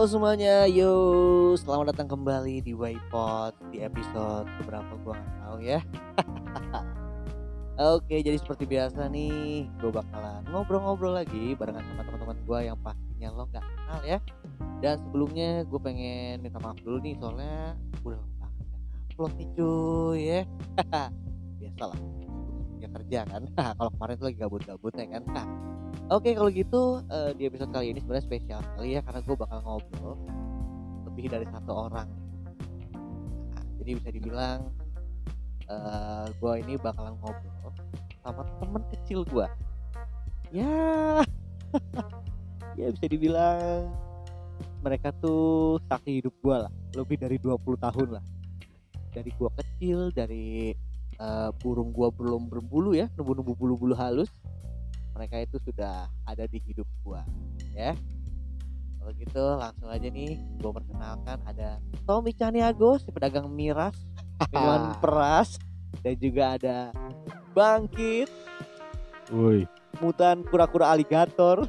Halo semuanya, yo selamat datang kembali di Waypod di episode beberapa gua nggak tahu ya. Oke, jadi seperti biasa nih, gue bakalan ngobrol-ngobrol lagi barengan sama teman-teman gua yang pastinya lo nggak kenal ya. Dan sebelumnya gue pengen minta maaf dulu nih soalnya udah lama banget upload nih cuy ya. Biasalah, ya kerja kan. Kalau kemarin tuh lagi gabut-gabutnya kan. Oke kalau gitu eh, di episode kali ini sebenarnya spesial sekali ya karena gue bakal ngobrol lebih dari satu orang. Nah, jadi bisa dibilang eh gue ini bakalan ngobrol sama temen kecil gue. Ya, ya bisa dibilang mereka tuh saksi hidup gue lah, lebih dari 20 tahun lah. Dari gue kecil, dari eh, burung gue belum berbulu ya, nunggu-nunggu bulu-bulu halus mereka itu sudah ada di hidup gua ya. Kalau gitu langsung aja nih gua perkenalkan ada Tommy Caniago si pedagang miras minuman peras dan juga ada Bangkit. Woi, mutan kura-kura aligator.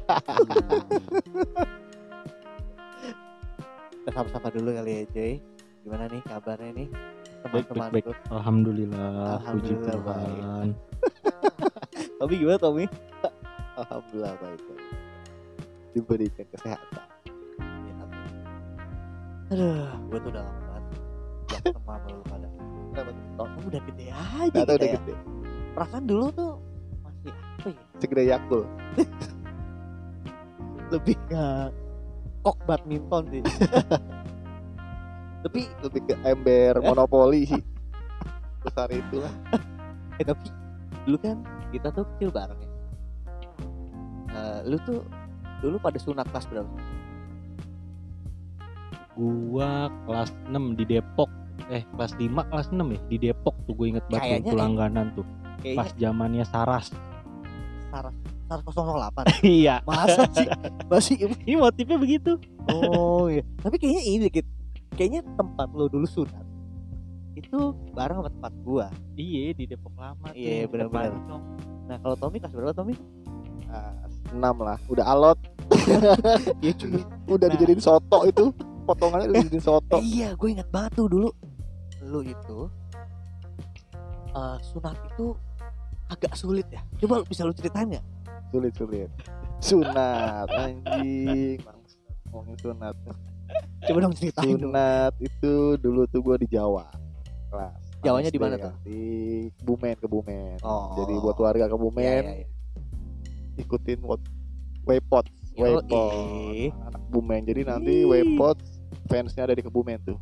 Kita sapa-sapa dulu kali ya cuy gimana nih kabarnya nih baik baik teman-teman baik. Alhamdulillah, puji Alhamdulillah, baik. Tuhan. Tommy gimana Tommy Alhamdulillah baik baik. diberikan kesehatan ya, tapi... aduh gue tuh udah lama banget gak sama lu pada Kenapa tuh? Kamu udah gede aja tau udah ya gede perasaan dulu tuh masih apa ya Segede Yakul lebih ke kok badminton sih tapi Lebih ke ember monopoli sih Besar itu lah eh tapi dulu kan kita tuh kecil bareng ya Eh, lu tuh dulu pada sunat kelas berapa Gua kelas 6 di Depok. Eh, kelas 5 kelas 6 ya di Depok tuh gue inget banget Kayaknya tuh langganan tuh. kayaknya Pas zamannya Saras. saras saras 008 iya. masa sih masih Ini motifnya begitu. Oh iya. Tapi kayaknya ini dikit. Kayaknya tempat lo dulu sunat itu bareng sama tempat gua. Iya, di Depok lama tuh. Iya, benar-benar. Nah kalau Tommy kelas berapa Tommy? Ah, Enam lah Udah alot Iya cuma. Udah Nah. dijadiin soto itu Potongannya udah dijadiin soto iya, gue ingat banget tuh dulu. Lu itu eh sunat itu agak sulit ya. Coba lu- bisa lu ceritain nggak? Sulit-sulit Sunat Anjing. Ngomongin sunat Coba dong ceritain dong. Sunat itu dulu tuh gue di Jawa Kelas Jawanya di mana kan. tuh? Di Kebumen Kebumen Oh. Jadi buat warga Iya, Kebumen iya, iya. ikutin what Waypot. Waypot anak Kebumen jadi nanti. Waypot fansnya ada di Kebumen tuh.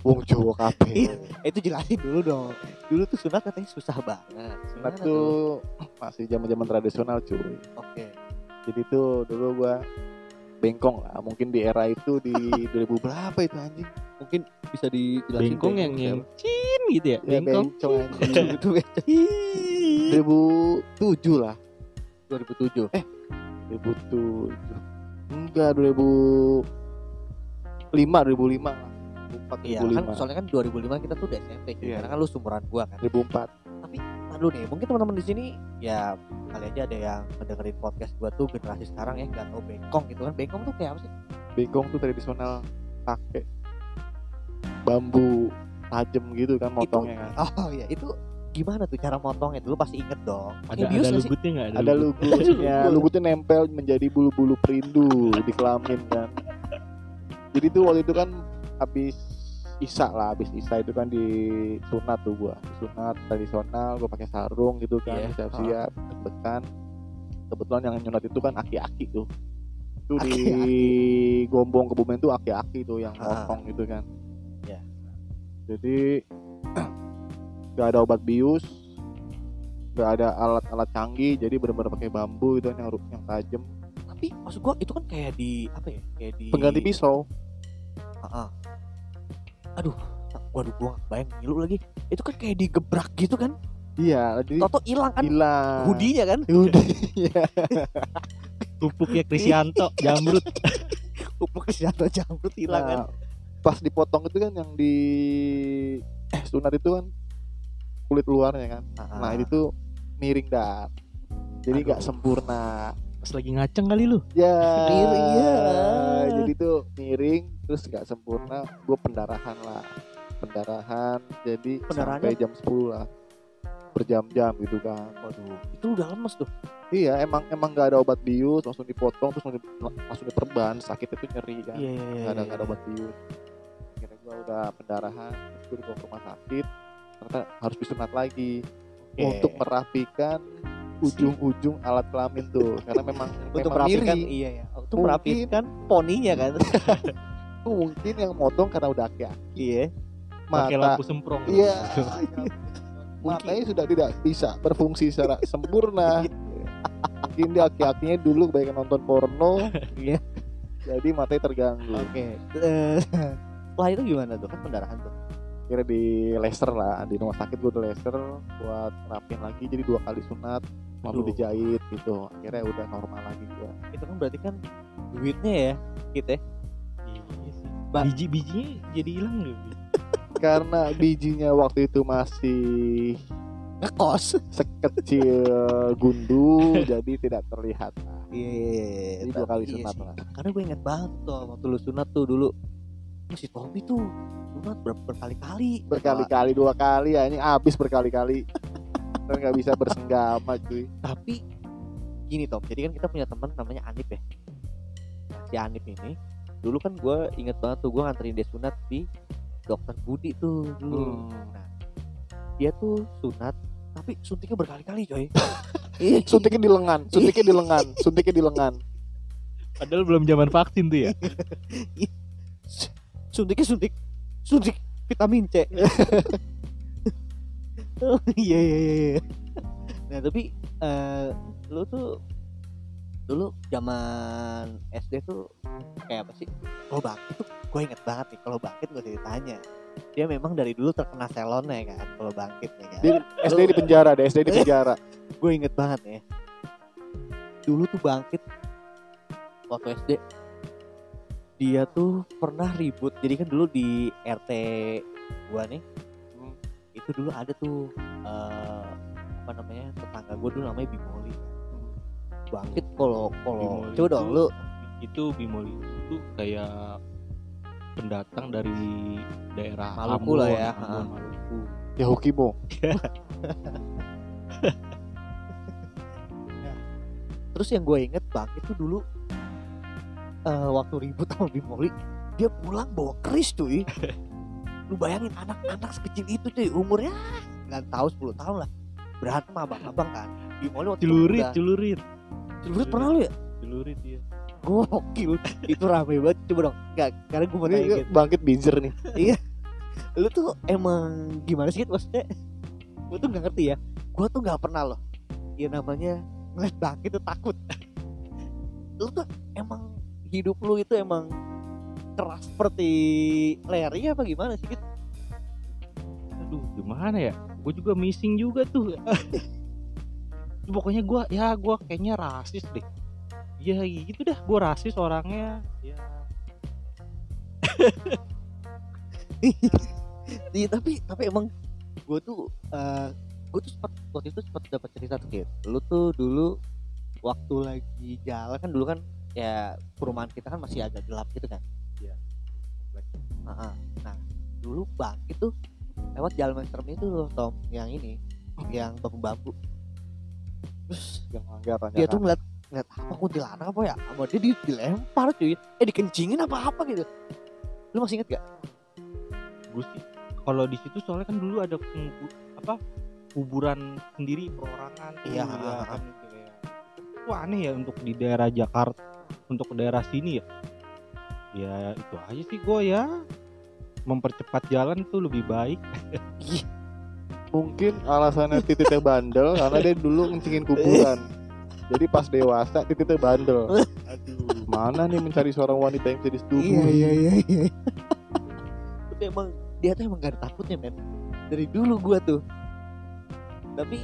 Wong Jawa kabeh. Eh, itu jelasin dulu dong. Dulu tuh sunat katanya susah banget. Sunat Gimana tuh masih zaman-zaman tradisional cuy Oke. jadi tuh dulu gua bengkong lah mungkin di era itu di 2000 berapa itu anjing Mungkin bisa dijelasin Bengkong yang yang cin gitu ya. ya Bengkong. itu 2007 lah 2007. Eh, 2007 enggak 2005 2005 lah 2004 Iya 2005 kan soalnya kan 2005 kita tuh udah SMP. Iya. Karena kan lu sumuran gua kan. 2004 Aduh nih, mungkin teman-teman di sini ya kali aja ada yang mendengarin podcast gua tuh generasi sekarang ya nggak tahu bengkong gitu kan. Bengkong tuh kayak apa sih? bengkong tuh tradisional pakai bambu tajam gitu kan motongnya kan Oh iya, itu gimana tuh cara motongnya? Dulu pasti inget dong. Ada bius ada nggak sih? lugutnya enggak ada lugutnya lugutnya nempel menjadi bulu-bulu perindu di kelamin kan jadi tuh waktu itu kan habis Isa lah habis Isa itu kan di sunat tuh gua di sunat tradisional gua pakai sarung gitu kan Iya. siap-siap deg-degan kebetulan yang nyunat itu kan aki-aki tuh itu di Gombong Kebumen tuh aki-aki tuh yang Ah. motong gitu kan Iya. jadi gak ada obat bius gak ada alat-alat canggih jadi benar-benar pakai bambu itu yang yang tajam Tapi maksud gua itu kan kayak di apa ya? Kayak di pengganti pisau Heeh. Aduh, waduh gua nggak bayang ngilu lagi. Itu kan kayak digebrak gitu kan? iya jadi Toto hilang kan hilang hoodie-nya kan? Hoodie-nya. Pupuknya Krisyanto, jamrut. Pupuk senjata jamrut hilang kan? Nah, pas dipotong itu kan yang di eh sunat itu kan kulit luarnya kan nah Ah. itu tuh miring dah jadi nggak sempurna Pas lagi ngaceng kali lu. Ya. Miring, ya. Jadi tuh miring terus nggak sempurna. Gue pendarahan lah. Pendarahan. Jadi sampai jam 10 lah. Berjam-jam gitu kan. Waduh, itu udah lemes tuh. Iya, emang emang nggak ada obat bius, langsung dipotong terus langsung, langsung diperban. Sakit itu nyeri kan. Iya, iya, Nggak ada nggak ada obat bius. Akhirnya gue udah pendarahan. Terus gue dibawa ke rumah sakit. Ternyata harus disunat lagi Oke. untuk merapikan ujung-ujung alat kelamin tuh. Karena memang untuk memang merapikan miring. iya ya. Untuk Mungkin. merapikan poninya kan. mungkin yang motong karena udah aki-aki iya. Mata lampu semprong. iya matanya sudah tidak bisa berfungsi secara sempurna mungkin dia aki-akinya dulu banyak nonton porno Iya. jadi matanya terganggu Oke. Eh, Setelah itu gimana tuh? Kan pendarahan tuh. kira di laser lah di rumah sakit gue udah laser buat ngerapiin lagi jadi dua kali sunat lalu dijahit gitu akhirnya udah normal lagi gua Itu kan berarti kan duitnya ya kita. Iya sih. Ba- Biji-bijinya jadi hilang? Bi? karena bijinya waktu itu masih Ngekos. sekecil gundu jadi tidak terlihat. Iya, iya, iya, iya. Dua kali Iya sunat lah. Karena gue inget banget tuh waktu lu sunat tuh dulu. Masih Tommy tuh sunat berapa berkali-kali. berkali-kali dua kali ya ini habis berkali-kali dan nggak bisa bersenggama cuy Tapi gini Tom, jadi kan kita punya teman namanya Anip ya. Si Anip ini dulu kan gue inget banget tuh gue nganterin dia sunat di dokter Budi tuh dulu. Hmm. Nah, dia tuh sunat tapi suntiknya berkali-kali coy. Suntiknya di lengan suntiknya di lengan suntiknya di lengan Padahal belum zaman vaksin tuh ya. suntiknya suntik suntik vitamin C iya iya iya iya. nah tapi eh, lu tuh dulu zaman SD tuh kayak apa sih? Kalau bangkit tuh gue inget banget nih kalau bangkit gak usah ditanya. Dia memang dari dulu terkena selonnya kan kalau bangkit ya kan. Di SD di penjara deh SD di penjara. Gue inget banget ya. Dulu tuh bangkit waktu SD dia tuh pernah ribut. Jadi kan dulu di RT gua nih. Itu dulu ada tuh eh, apa namanya tetangga gua dulu namanya Bimoli bangkit kalau kalau coba dong itu- lu Itu Bimoli itu kayak pendatang dari daerah Maluku Ambon, lah ya. Ambon. Maluku. ya Hukimo terus yang gue inget bangkit tuh dulu eh, waktu ribut sama Bimoli dia pulang bawa keris cuy lu bayangin anak-anak sekecil itu cuy umurnya nggak tahu 10 tahun lah. Berantem abang-abang kan. Bimoli waktu itu Celurit, udah- celurit. celurit pernah lu ya? Celurit ya. gokil. Itu rame banget. Coba dong nggak karena gue mau nanya gitu. bangkit binzer nih. Lu tuh emang gimana sih maksudnya? Gue tuh nggak ngerti ya. Gue tuh nggak pernah loh ya namanya ngeliat bangkit tuh takut. Lu tuh emang hidup lu itu emang keras seperti Larry apa gimana sih Git? Gimana ya? Gue juga missing juga tuh. Pokoknya gue, ya gue kayaknya rasis deh. Ya gitu dah, gue rasis orangnya. Ya, Iya tapi tapi emang gue tuh gue tuh sempat waktu itu sempat dapat cerita tuh Git. lu tuh dulu waktu lagi jalan kan dulu kan ya perumahan kita kan masih agak gelap gitu kan Iya. Heeh. nah dulu bang itu lewat jalan ekstrem itu loh Tom. Yang ini yang bambu-bambu. Terus yang dia tuh ngeliat ngeliat apa kuntilanak apa ya? Sama dia di- dilempar cuy. Eh dikencingin apa apa gitu. Lu masih inget gak? Gue sih kalau di situ soalnya kan dulu ada apa kuburan sendiri perorangan. Iya, ya ha, ha. kan kayak itu aneh ya untuk di daerah Jakarta untuk daerah sini ya. Ya itu aja sih gue ya mempercepat jalan tuh lebih baik. Mungkin alasannya titiknya bandel karena dia dulu ngencingin kuburan. Jadi pas dewasa titiknya bandel. Aduh. Mana nih mencari seorang wanita yang bisa disetujui iya iya iya tapi emang dia tuh emang gak ada takutnya men. Dari dulu gua tuh. Tapi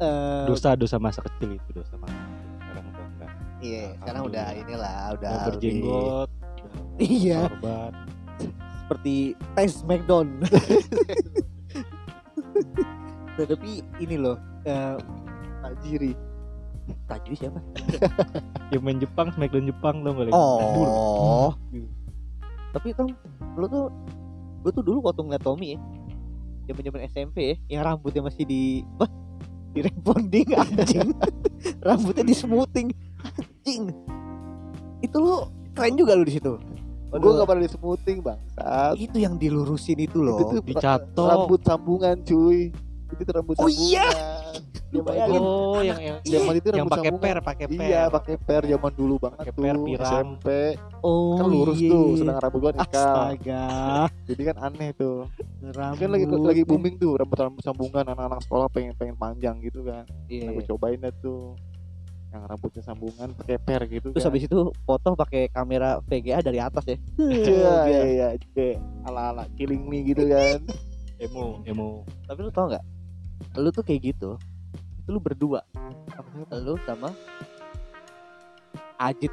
eh dosa dosa masa kecil itu dosa masa kecil sekarang udah enggak iya sekarang udah inilah udah berjenggot iya. korban seperti tes Smackdown nah, tapi ini loh eh, Tajiri. Siapa? Yang main Jepang Smackdown Jepang lagi? Kabur. oh. Tapi tuh lu tuh gue tuh dulu waktu ngeliat Tommy ya zaman zaman SMP ya yang rambutnya masih di apa? Di rebonding anjing. Rambutnya di smoothing anjing. Itu lu keren juga lu di situ gue gak pernah di smoothing bangsat. Itu yang dilurusin itu loh itu tuh dicatok rambut sambungan cuy. Itu tuh rambut Oh, sambungan. Iya. Dia Bayangin. oh yang yang zaman itu yang pakai per pakai per. Iya pakai per zaman dulu banget Pakai tuh per. SMP oh kan lurus iya. tuh sedangkan rambut gua nikah. Astaga. Jadi kan aneh tuh. Rambut. Kan lagi lagi booming tuh rambut rambut sambungan anak-anak sekolah pengen pengen panjang gitu kan. Iya. nah, gue cobain dah tuh yang rambutnya sambungan pakai per gitu terus kan. habis itu foto pakai kamera VGA dari atas ya. Iya iya iya iya. ala ala killing me gitu kan. Emo emo. Tapi lu tau nggak? Lu tuh kayak gitu itu lu berdua. Lu sama Ajit.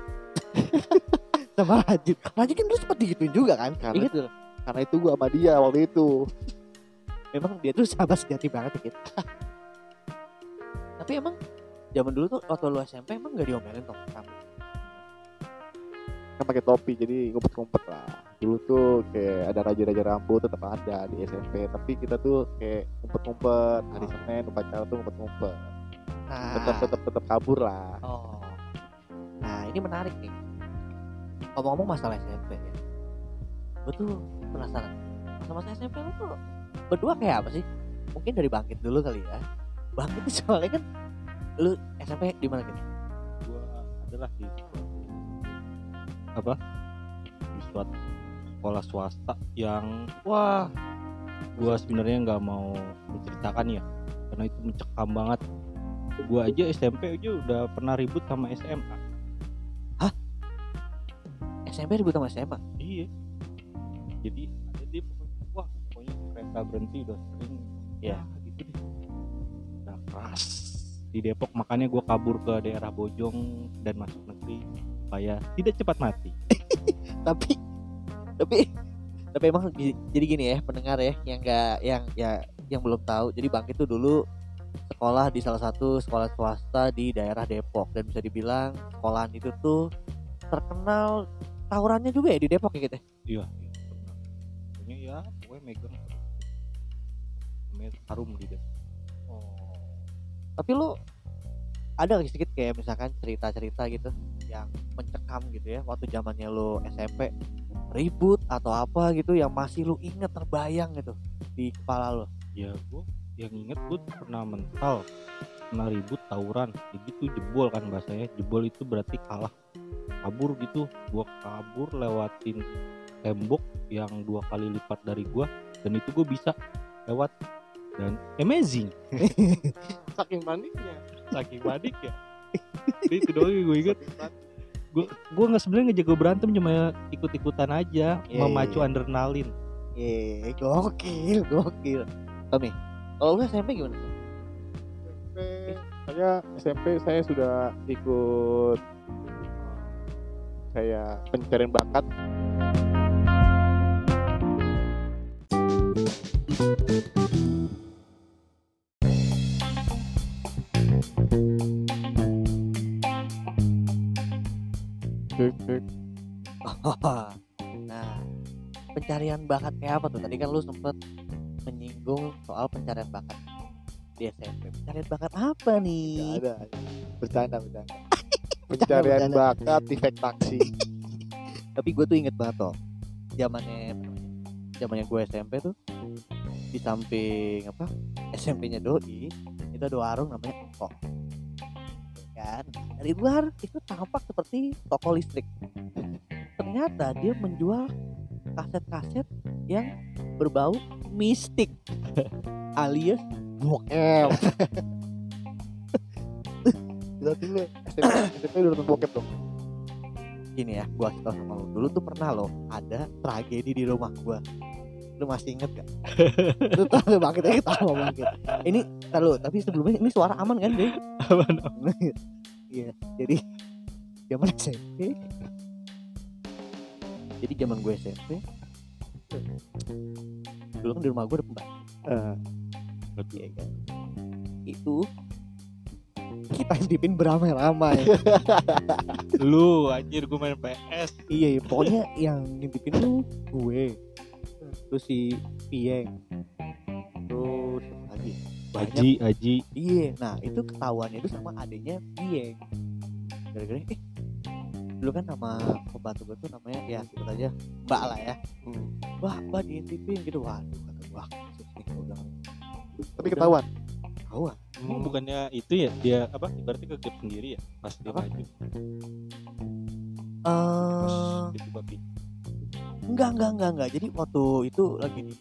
Sama Ajit. Ajit kan lu sempet digituin juga kan? Karena- lu karena itu gua sama dia waktu itu. Memang dia tuh sahabat sejati banget Kit. tapi emang zaman dulu tuh waktu lu SMP emang gak diomelin tuh rambut kan pakai topi jadi ngumpet-ngumpet lah. Dulu tuh kayak ada raja-raja rambut tetap ada di SMP tapi kita tuh kayak ngumpet-ngumpet. Hari Senin upacara tuh ngumpet-ngumpet. Nah. Tetap tetap tetap kabur lah. Oh. Nah ini menarik nih. Ngomong-ngomong masalah SMP ya. Gue tuh penasaran. Masa-masa SMP lu tuh berdua kayak apa sih? Mungkin dari bangkit dulu kali ya. Bangkit soalnya kan lu SMP di mana gitu gua adalah di apa? Di suatu sekolah swasta yang wah gua sebenarnya nggak mau menceritakan ya karena itu mencekam banget. Gua aja SMP aja udah pernah ribut sama SMA SMP ribut sama SMA iya. Jadi ada dia pokoknya wah pokoknya kereta berhenti udah sering. Wah, gitu deh. Udah keras di Depok makanya gua kabur ke daerah Bojong dan masuk negeri supaya tidak cepat mati tapi tapi tapi emang jadi gini ya pendengar ya yang enggak yang ya yang belum tahu jadi bangkit tuh dulu sekolah di salah satu sekolah swasta di daerah Depok dan bisa dibilang sekolahan itu tuh terkenal tawurannya juga ya di Depok ya gitu ya? iya iya ya pokoknya megang harum di Depok tapi lu ada nggak sedikit kayak misalkan cerita-cerita gitu yang mencekam gitu ya waktu zamannya lu SMP ribut atau apa gitu yang masih lu inget terbayang gitu di kepala lu? Ya gua yang inget gua pernah mental pernah ribut tawuran gitu jebol kan bahasanya jebol itu berarti kalah kabur gitu. Gua kabur lewatin tembok yang dua kali lipat dari gua dan itu gua bisa lewat dan amazing. Saking paniknya saking panik ya. Jadi itu doang yang gue inget gue gue nggak sebenarnya ngejago berantem cuma ikut ikutan aja Iya, memacu iya. adrenalin. Eh, gokil, gokil. Tommy, kalau lu SMP gimana? SMP saya SMP saya sudah ikut saya pencarian bakat nah, pencarian bakat kayak apa tuh? Tadi kan lu sempet menyinggung soal pencarian bakat di SMP. Pencarian bakat apa nih? ada bercanda bercanda pencarian bercanda. bakat di fake taksi Tapi gue tuh inget banget toh, zamannya zamannya gue SMP tuh di samping apa SMP-nya Doi itu ada warung namanya Eko kan dari luar itu tampak seperti toko listrik ternyata dia menjual kaset-kaset yang berbau mistik. Alias bokep. Berarti lu SMP, SMP udah nonton bokep dong? Gini ya gua kasih tau sama lu. Dulu tuh pernah loh ada tragedi di rumah gua. Lu masih inget gak? lu tahu banget ya ketawa banget ini tahu tapi sebelumnya ini suara aman kan deh iya jadi zaman SMP jadi zaman gue SMP dulu kan di rumah gue ada pembantu. Eh, Iya kan? itu kita intipin beramai-ramai. Lu anjir gue main PS. iya iya, pokoknya yang ngintipin tuh gue. Terus si Pieng terus lagi. Aji, Aji. iya nah itu ketahuannya itu sama adanya Pieng gara-gara eh dulu kan nama pembantu gue tuh namanya ya sebut aja Mbak lah ya wah Mbak diintipin gitu waduh kata nih gua bilang Tapi ketahuan. ketahuan Emang bukannya itu ya dia apa ibaratnya ke gap sendiri ya pas dia Apa? maju. eh Itu babi. enggak enggak enggak enggak jadi waktu itu lagi di,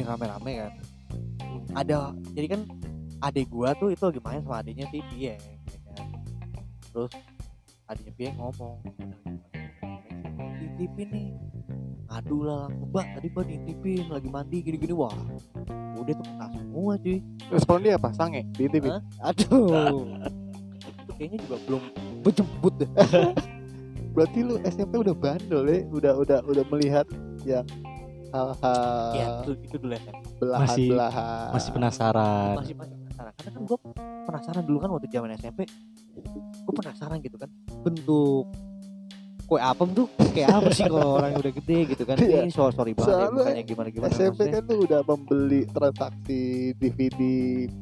rame-rame kan ada jadi kan adik gua tuh itu lagi main sama adiknya si Pieng ya kan? terus adiknya Pieng ngomong diintipin nih aduh lah langsung mbak tadi mbak diintipin lagi mandi gini-gini wah udah tuh kena semua cuy Respon dia apa? Sange di TV. Hah? aduh itu kayaknya juga belum berjemput deh Berarti lu SMP udah bandel ya, udah udah udah melihat yang hal-hal ya itu, itu dulu ya belahan-belahan. Masih penasaran. masih masih penasaran karena kan gue penasaran dulu kan waktu zaman SMP gue penasaran gitu kan bentuk kue apem tuh kayak apa sih kalau orang udah gede gitu kan? Iya. ini sorry sorry banget ya Soalnya bukannya gimana gimana SMP kan tuh udah membeli transaksi DVD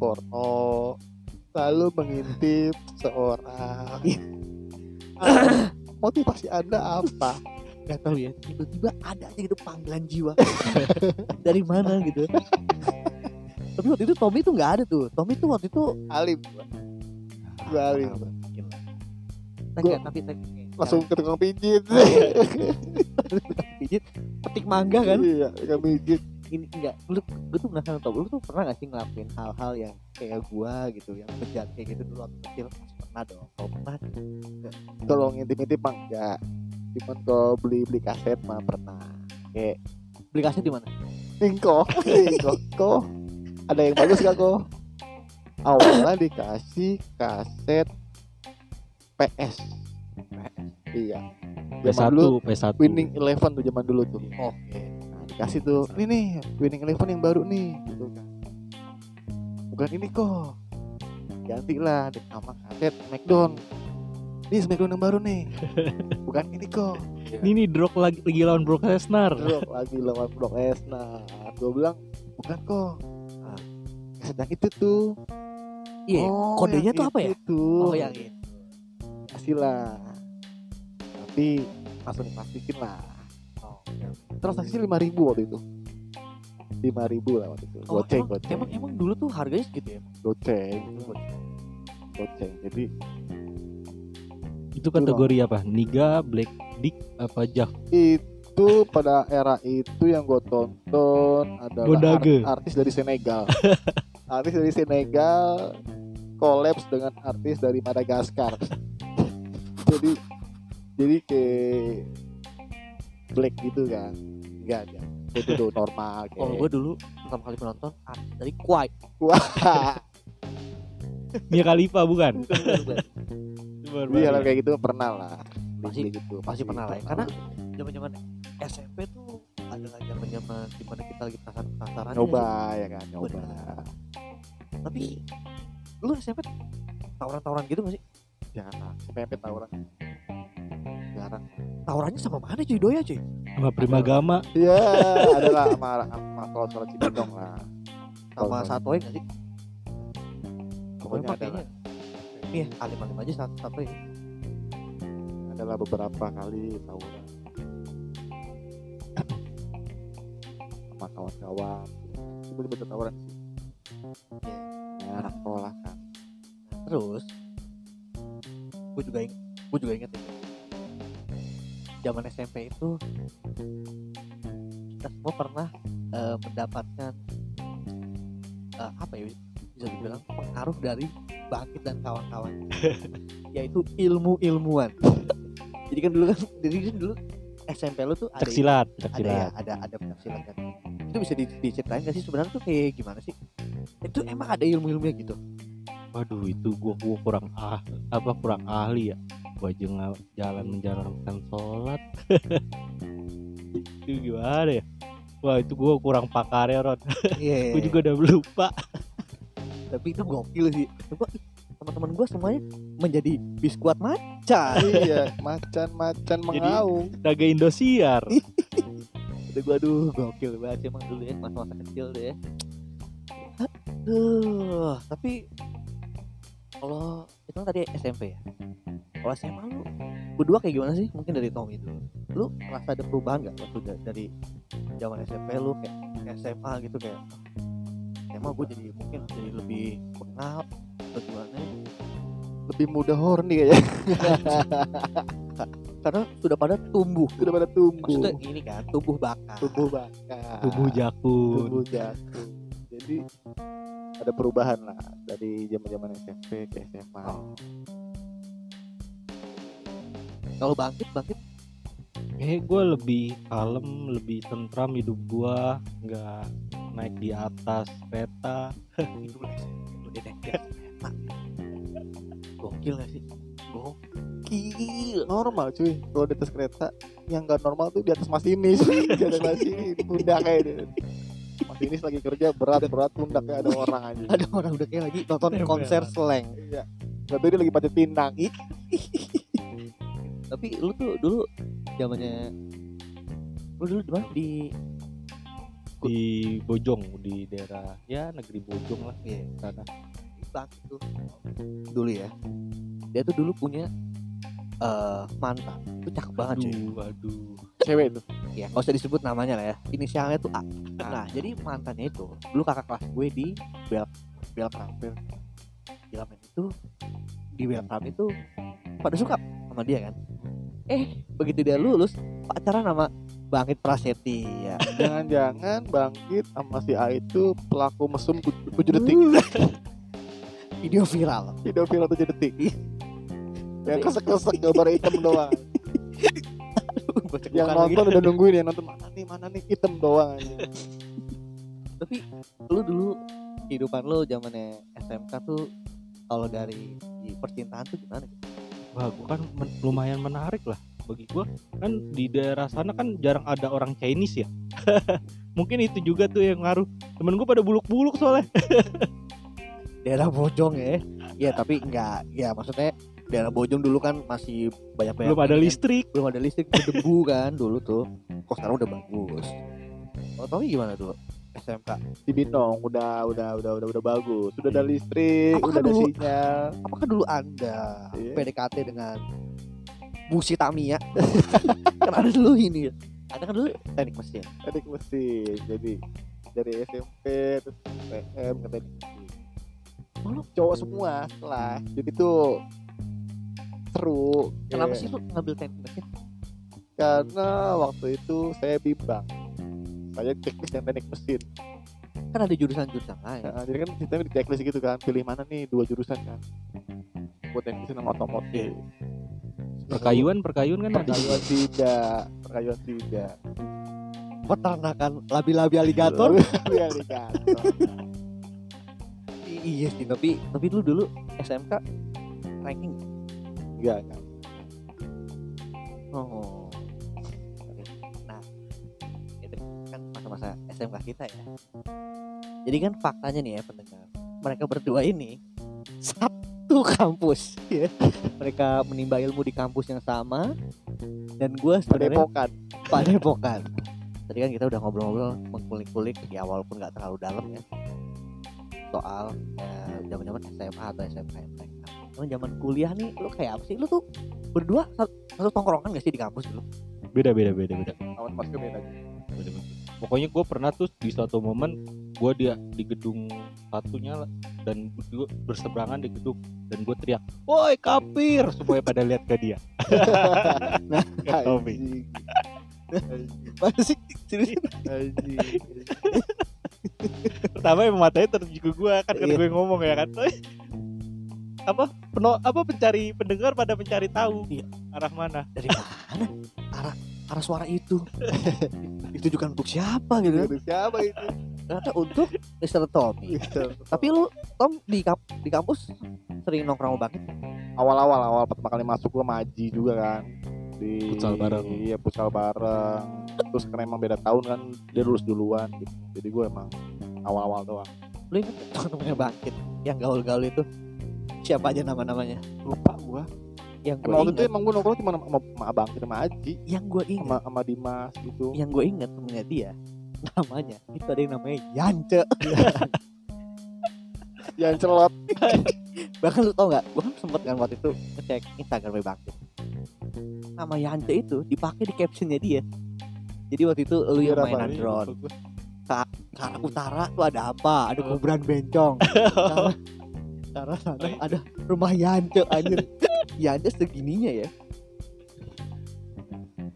porno lalu mengintip seorang. Ah, motivasi anda apa? Nggak tahu ya tiba-tiba ada aja gitu panggilan jiwa. Dari mana gitu? Tapi waktu itu Tommy tuh nggak ada tuh. Tommy tuh waktu itu alim Gua alim Ah, mungkin lah. Tapi tapi langsung ke tukang pijit. Pijit petik mangga kan? Iya tukang pijit. Ini enggak. Lu gue tuh penasaran tau lu tuh pernah gak sih ngelakuin hal-hal yang kayak gua gitu yang bejat kayak gitu dulu waktu kecil? Pernah dong. Kalau pernah kalau ngintip-ngintip mah enggak cuman kalau beli beli kaset mah pernah. Kayak beli kaset di mana? Tingko Tingko kok? Ada yang bagus gak kok awalnya dikasih kaset PS iya. Zaman dulu PS1, PS1. Winning Eleven tuh zaman dulu tuh. Oke. Nah, dikasih tuh ini nih Winning Eleven yang baru nih gitu kan. Bukan ini kok. Ganti lah di nama kaset Smackdown. Ini Smackdown yang baru nih. Bukan ini kok. Ini nih Drog lagi lagi lawan Brock Lesnar. Bro, lagi lawan Brock Lesnar. Gue bilang bukan kok. Nah, kaset yang itu tuh iya. Oh, kodenya tuh apa ya? itu. oh yang ini kasih lah tapi langsung diplastikin lah. Oh, transaksi lima ribu waktu itu. Lima ribu lah waktu itu. Oh, goceng emang, goceng. emang emang dulu tuh harganya segitu ya? Goceng goceng. Jadi Itu kategori apa? Niga, Black Dick, apa Jack? itu pada era itu yang gue tonton adalah art- artis dari Senegal artis dari Senegal kolaps dengan artis dari Madagaskar. Jadi jadi kayak black gitu kan. Enggak enggak itu tuh normal kalau kayak gue dulu pertama kali penonton artis dari Kuwait. Wah Mia Khalifa bukan? iya lah kayak gitu pernah lah. Pasti- gitu pasti pernah lah ya. karena zaman zaman SMP tuh adalah zaman zaman di mana kita lagi penasaran penasaran nyoba ya kan nyoba. Bener. tapi lu SMP tawuran-tawuran gitu gak sih? Jarang SMP tawuran. Jarang. Tawurannya sama mana cuy? Doya cuy? Sama Primagama. Iya, adalah sama sama soal soal Cibinong lah. sama satoy gak sih? Pokoknya Pokoknya ada kayaknya ini ya alim alim aja satu satu ya Adalah beberapa kali tawuran. Sama kawan-kawan. Itu bener-bener tawuran sih. Ya, anak sekolah kan. Terus gue juga ing gue juga inget itu zaman SMP itu kita semua pernah eh, mendapatkan eh, apa ya bisa dibilang pengaruh dari bangkit dan kawan-kawan yaitu ilmu ilmuwan jadi kan dulu kan jadi kan dulu SMP lu tuh ada Cek silat, cek ada ya silat. ada ada penafsiran kan itu bisa di, diceritain gak sih sebenarnya tuh kayak gimana sih itu emang ada ilmu-ilmunya gitu Waduh, itu gua gua kurang ah apa kurang ahli ya. Gua nggak jalan menjalankan sholat. itu gimana ya? Wah, itu gua kurang pakar ya, Rod. iya Gua juga udah lupa. tapi itu gokil sih coba ih, teman-teman gue semuanya menjadi biskuat macan iya macan-macan mengaung Naga Indosiar. Udah gue aduh gokil banget emang dulu ya masa-masa kecil deh ya. Aduh, tapi kalau itu kan tadi SMP ya? Kalau SMA lu berdua kayak gimana sih? Mungkin dari Tommy dulu. Lu merasa ada perubahan gak waktu da- dari zaman SMP lu kayak SMA gitu kayak SMA gue jadi mungkin jadi lebih bengal atau gimana lebih mudah horny kayaknya karena sudah pada tumbuh. Sudah pada tumbuh. Maksudnya ini kan tumbuh bakar. Tubuh bakar. Tubuh jakun. tubuh jagung jadi ada perubahan lah dari zaman zaman SMP ke SMA Oh. kalau bangkit bangkit. Eh gue lebih kalem, lebih tentram hidup gue, nggak naik di atas kereta. itu kereta gokil gak sih? Gokil normal cuy. Kalau di atas kereta yang nggak normal tuh di atas masinis di atas masinis pundak kayak dia. Masinis lagi kerja berat berat pundaknya ada orang aja ada orang udah kayak lagi nonton Ember. konser slang. Iya. Nggak tahu dia lagi pacet pinang tapi lu tuh dulu zamannya lu dulu di mana? Di di Bojong di daerah ya negeri Bojong lah. Iya. sana. tuh. Dulu ya. Dia tuh dulu punya eh mantan itu cakep banget cuy. Aduh, aduh. cewek tuh ya nggak usah disebut namanya lah ya. Inisialnya tuh A. Ah. nah jadi mantannya itu dulu kakak kelas gue di bel belkram Belkram itu di belkram itu pada suka sama dia kan? Eh. Begitu dia lulus pacaran sama Bangkit Prasetya. Jangan-jangan bangkit sama si A itu pelaku mesum 7 detik. Video viral. Video viral 7 detik. Iya. Yang kesek-kesek gambar hitam doang Gua yang lagi. nonton udah nungguin yang nonton mana nih mana nih hitam doang aja tapi lu dulu kehidupan lu zamannya SMK tuh kalau dari di percintaan tuh gimana Wah, gua kan men- lumayan menarik lah bagi gua kan di daerah sana kan jarang ada orang Chinese ya. Mungkin itu juga tuh yang ngaruh. Temen gua pada buluk-buluk soalnya. daerah Bojong ya ya tapi enggak ya maksudnya daerah Bojong dulu kan masih banyak banyak Belum ada listrik. belum ada listrik berdebu kan dulu tuh. Kok sekarang udah bagus? Kalau Tommy gimana dulu SMK di Binong udah udah udah udah udah bagus. Sudah ada listrik Apakah udah ada dulu- sinyal. apakah dulu anda Iya. PDKT dengan Busi Tamiya? Kan ada dulu ini ada kan dulu teknik mesin? Teknik mesin jadi dari SMP terus PM ke teknik mesin. Oh, lu- cowok semua lah jadi tuh seru. Kenapa Kayak- sih lu ngambil teknik mesin karena waktu itu saya bimbang. Saya checklist yang teknik mesin. Kan ada jurusan-jurusan lain. Nah, jadi kan sistemnya di checklist gitu kan. Pilih mana nih dua jurusan kan. Buat teknik mesin sama otomotif. Perkayuan, perkayuan kan? Ada. perkayuan tidak. Perkayuan tidak. Peternakan labi-labi aligator? Lalu aligator. Iya sih tapi tapi lu dulu SMK ranking enggak enggak. Oh. Nah itu kan masa-masa SMK kita ya. Jadi kan faktanya nih ya pendengar. Mereka berdua ini satu kampus ya. Mereka menimba ilmu di kampus yang sama. Dan gue sebenarnya padepokan. Padepokan. Tadi kan kita udah ngobrol-ngobrol mengkulik-kulik ya walaupun nggak terlalu dalam ya. Soal eh, zaman-zaman SMA atau SMK Cuman zaman kuliah nih lu kayak apa sih lu tuh berdua satu, satu tongkrongan gak sih di kampus dulu Beda, beda, beda, beda. awan pas beda beda, beda. Pokoknya gue pernah tuh di suatu momen gue dia di gedung satunya dan gue berseberangan di gedung dan gue teriak, "Woi kafir!" Semuanya pada lihat ke dia. Nah, Ke Tommy. Mana sih. Pertama emang matanya tertuju ke gue kan kan Iya. gue ngomong ya kan. "Woi, apa? Peno, apa pencari pendengar pada mencari tahu? Iya. arah mana? Dari mana? Arah arah suara itu. Ditujukan untuk siapa gitu kan? Itu siapa itu? Ternyata untuk Mr. Tommy. Gitu. tapi lu Tom di kamp di kampus sering nongkrong banget awal-awal awal pertama kali masuk gua maji juga kan. Di Futsal bareng. iya futsal bareng. Terus karena emang beda tahun kan dia lulus duluan gitu. Jadi gua emang awal-awal doang. Lu inget gak temen-temennya bangkit yang gaul-gaul itu siapa aja nama-namanya? Lupa gua. Yang gue emang waktu itu emang gua nongkrong cuma sama, sama abang sama Aji yang gue inget sama sama Dimas gitu. Yang gue inget temennya dia. Namanya. Itu ada yang namanya Yance. Yang celot bahkan lu tau nggak gue kan sempet kan waktu itu ngecek Instagramnya Bangkit nama Yance itu dipakai di captionnya dia. Jadi waktu itu lu yang Biar apa mainan drone. gua. ke arah utara tuh ada apa? Ada kuburan bencong ke arah- ke arah sana ada rumah Yance anjir. Yance segininya ya?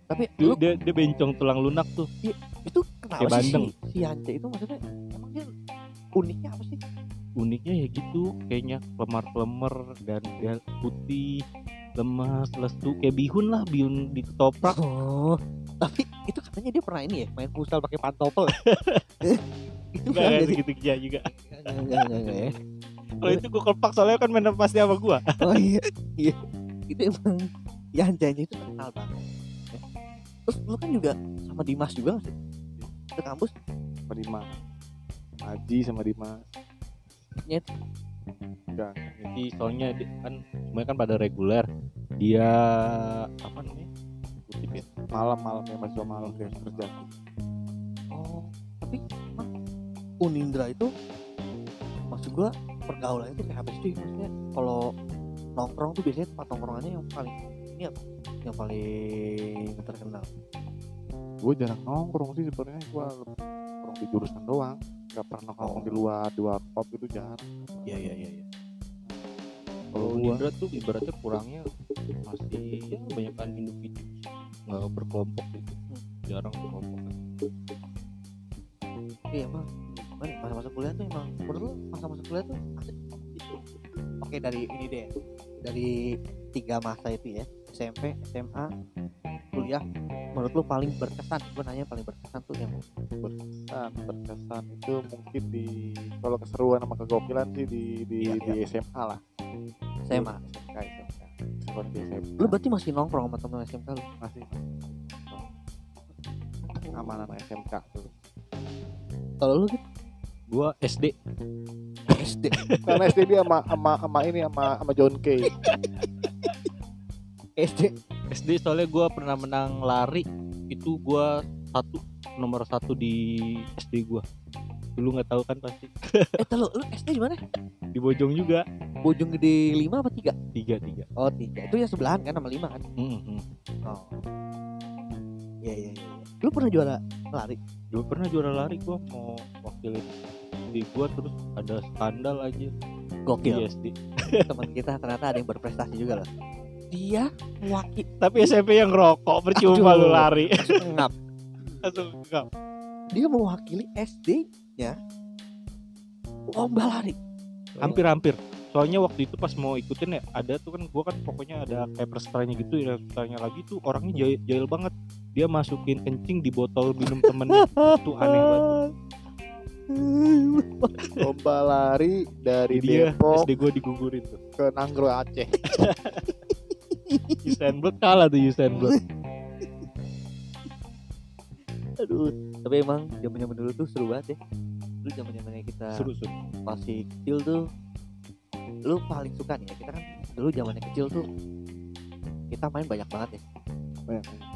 Tapi dia, lu dia, dia bencong tulang lunak tuh. Itu kenapa Kayak sih bandeng. si, si Yance itu maksudnya emang dia uniknya apa sih? Uniknya ya gitu kayaknya lemar-lemar dan dia putih lemas lesu kayak bihun lah bihun di ketoprak Oh, tapi itu katanya dia pernah ini ya main futsal pakai pantopel. itu Enggak kan segitu ya juga. Enggak enggak enggak enggak ya. Kalau itu gue kepak soalnya kan main pasti sama gua Oh iya, iya. Itu emang Yanjanya itu terkenal banget. Ya. Terus lu kan juga sama Dimas juga nggak sih? Ke kampus sama Dimas Aji sama Dimas Nyet. enggak jadi soalnya dia kan semuanya kan pada reguler dia apa namanya kutip ya malam-malam ya masih malam kayak kerja Oh, tapi emang Unindra itu maksud gua pergaulannya itu kayak apa sih? Maksudnya kalau nongkrong tuh biasanya tempat nongkrongannya yang paling ini apa? Yang paling terkenal. gue jarang nongkrong sih sebenarnya gue nongkrong di jurusan doang nggak pernah nongkrong Oh. di luar di warkop itu jarang Iya iya iya. iya. kalau gua- Indra tuh ibaratnya kurangnya masih ya kebanyakan individu nggak berkelompok gitu jarang berkelompok Iya emang ya, masa-masa kuliah tuh emang menurut lu masa-masa kuliah tuh asik gitu. Oke dari ini deh. Dari tiga masa itu ya SMP SMA kuliah. Menurut lu paling berkesan gue nanya paling berkesan tuh yang berkesan berkesan itu mungkin di kalau keseruan sama kegokilan sih di di, Iya, di SMA lah. SMA SMK SMK keseruan di SMK lu berarti masih nongkrong sama temen SMK lu? Masih. Amanan SMK tuh. Kalau lu gitu gua SD SD karena SD dia sama sama sama ini sama sama John Kay SD SD soalnya gua pernah menang lari itu gua satu nomor satu di SD gua. Dulu nggak tahu kan pasti. Eh telo lu SD di mana? Di Bojong juga. Bojong Gede lima apa tiga? Tiga tiga. Oh tiga. Itu yang sebelahan kan sama lima kan? Mhm. oh. Iya iya iya. Lu pernah juara lari? Dulu pernah juara lari gua mau wakilin di gua terus ada skandal aja di gokil SD teman kita ternyata ada yang berprestasi juga loh. Dia mewakili tapi SMP yang rokok percuma Aduh. lu lari ngap. Langsung enggak dia mewakili SD-nya lomba lari. Hampir-hampir. Soalnya waktu itu pas mau ikutin ya ada tuh kan gua kan pokoknya ada kayak pesertanya gitu ya pesertanya lagi tuh orangnya jahil, jahil banget. Dia masukin kencing di botol minum temennya. Itu aneh banget lomba lari dari dia Depok SD gua digugurin tuh. ke Nanggro Aceh. Usain Bolt kalah tuh Usain Bolt. Aduh tapi emang zaman zaman dulu tuh seru banget ya. Dulu zaman zamannya kita seru seru. masih kecil tuh lu paling suka nih ya kita kan dulu zamannya kecil tuh kita main banyak banget ya. Banyak.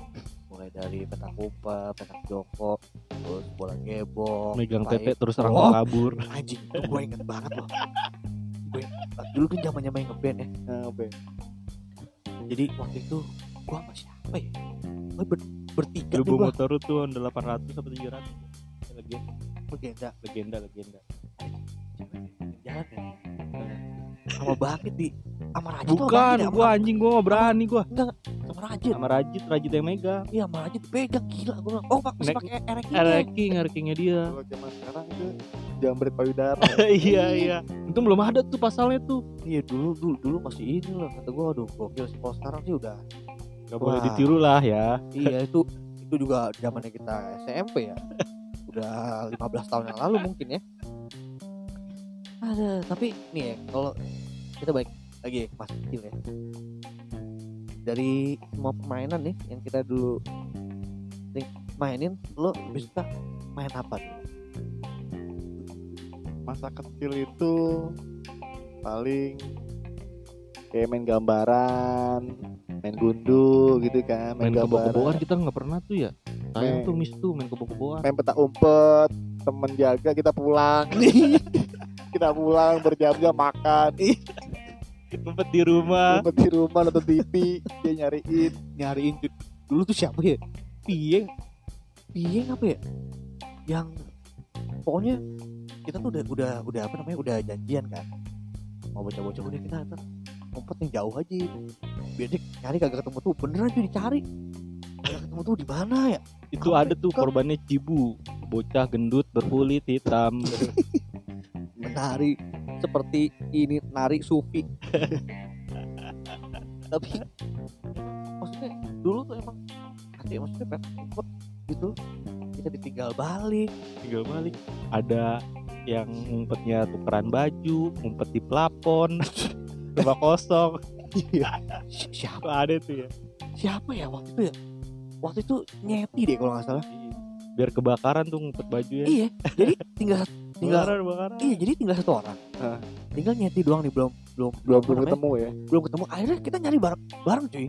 Mulai dari petak umpet petak joko terus bola gebok megang tete terus orang Oh. kabur. Anjing itu gue inget banget loh gue dulu kan zamannya main ngeband ya. Nah, be. jadi waktu itu gua sama siapa ya? Gue ber, bertiga Lubu motor tuh Honda 800 apa 700 legenda. Legenda. Legenda legenda. Jalan ya? Sama Bakit di sama tuh bukan sama gua anjing gua nggak berani gua. Sama Rajit sama Rajit Rajit yang megang. Iya sama Rajit pegang gila gua bilang, oh pak masih pakai ereking ranking rankingnya dia. Kalau zaman sekarang itu jambret payudara. Iya iya. Itu belum ada tuh pasalnya tuh. Iya dulu dulu dulu masih ini loh kata gua aduh gokil sih. Kalau sekarang sih udah nggak boleh ditiru lah ya. Iya itu itu juga zamannya kita SMP ya. Udah 15 tahun yang lalu mungkin ya. Ada tapi nih ya kalau kita baik lagi ya, masih kecil ya dari semua permainan nih yang kita dulu nih, mainin lo lebih suka main apa dulu? masa kecil itu paling kayak main gambaran main gundu gitu kan main gambaran. kebo-keboan kita nggak pernah tuh ya. Sayang Main- tuh miss tuh main kebo-keboan. main petak umpet temen jaga kita pulang. Kita pulang berjam-jam makan ngumpet di rumah. Umpet di rumah nonton TV dia nyariin nyariin dulu tuh siapa ya? Pieng pieng apa ya? Yang pokoknya kita tuh udah udah udah apa namanya udah janjian kan. Mau bocah-bocah udah kita ntar ngumpet yang jauh aja. Biar dia nyari kagak ketemu tuh. Beneran tuh dicari. Kagak ketemu tuh di mana ya? Itu Apa ada tuh kok? korbannya cibu. Bocah gendut berkulit hitam. Menari seperti ini nari sufi. Tapi maksudnya dulu tuh emang asik maksudnya pengen ngumpet gitu. Kita ditinggal balik. Tinggal balik. Ada yang ngumpetnya tukeran baju ngumpet di plafon rumah kosong. Si- siapa? Ada tuh ya? Siapa ya waktu itu ya? Waktu itu nyeti deh kalau nggak salah. Biar kebakaran tuh ngumpet baju ya. Iya. Jadi tinggal tinggal kebakaran kebakaran. Iya jadi tinggal satu orang. Hah. tinggal nyeti doang nih belum belum belum belum ketemu ya? Belum ketemu. Akhirnya kita nyari bareng bareng cuy.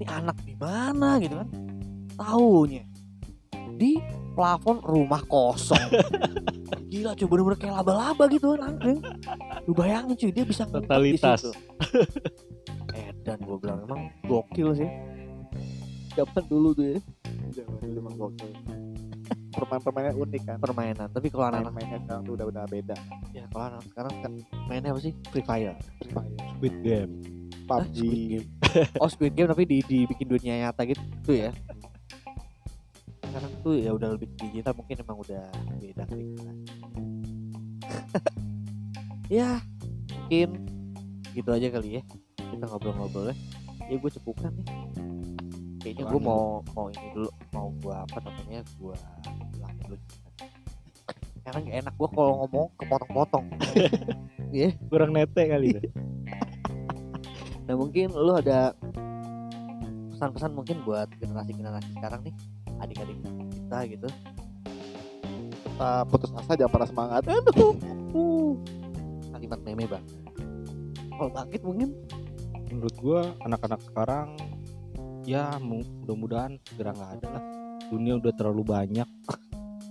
Ini anak di mana gitu kan? Taunya di plafon rumah kosong. Gila cuy bener-bener kayak laba-laba gitu kan lu bayangin cuy dia bisa Totalitas. edan gue bilang emang gokil sih. Zaman dulu tuh ya. Zaman dulu emang gokil. Permain-permainan unik kan? Permainan. Tapi kalau anak-anak main-mainnya sekarang tuh udah udah beda. Ya kalau anak sekarang kan mainnya apa sih? Free Fire. Free Fire, Squid Game. Ah, PUBG Squid Game. oh Squid Game tapi di dibikin dunia nyata gitu tuh ya? Sekarang tuh ya udah lebih digital mungkin emang udah beda kali kelas. ya mungkin gitu aja kali ya. Kita ngobrol-ngobrol ya. Ya gue cepukan nih. Kayaknya gue mau mau ini dulu. Mau gua apa namanya? Dulu karena gak enak gue kalau ngomong kepotong-potong ya kurang nete kali ya. Nah mungkin lu ada pesan-pesan mungkin buat generasi-generasi sekarang nih adik-adik kita gitu. kita putus asa jangan pernah semangat. Aduh, uh, kalimat meme bang. Kalau bangkit mungkin? Menurut gua anak-anak sekarang ya mu- mudah-mudahan segera nggak ada lah. Dunia udah terlalu banyak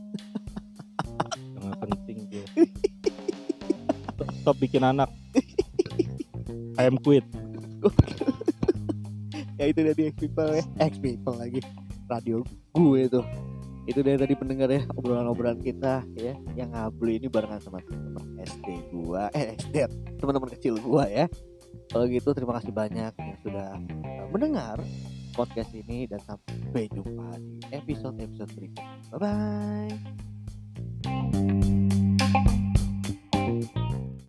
yang nggak penting tuh stop, stop bikin anak. I am quit. Ya itu dari X People ya. X People lagi. Radio gue tuh. Itu dari tadi pendengar ya obrolan-obrolan kita ya. Yang ngablu ini barengan sama teman SD gua. Eh SD teman-teman kecil gua ya. Kalau gitu terima kasih banyak yang sudah uh, mendengar podcast ini dan sampai jumpa di episode-episode berikutnya. Bye bye.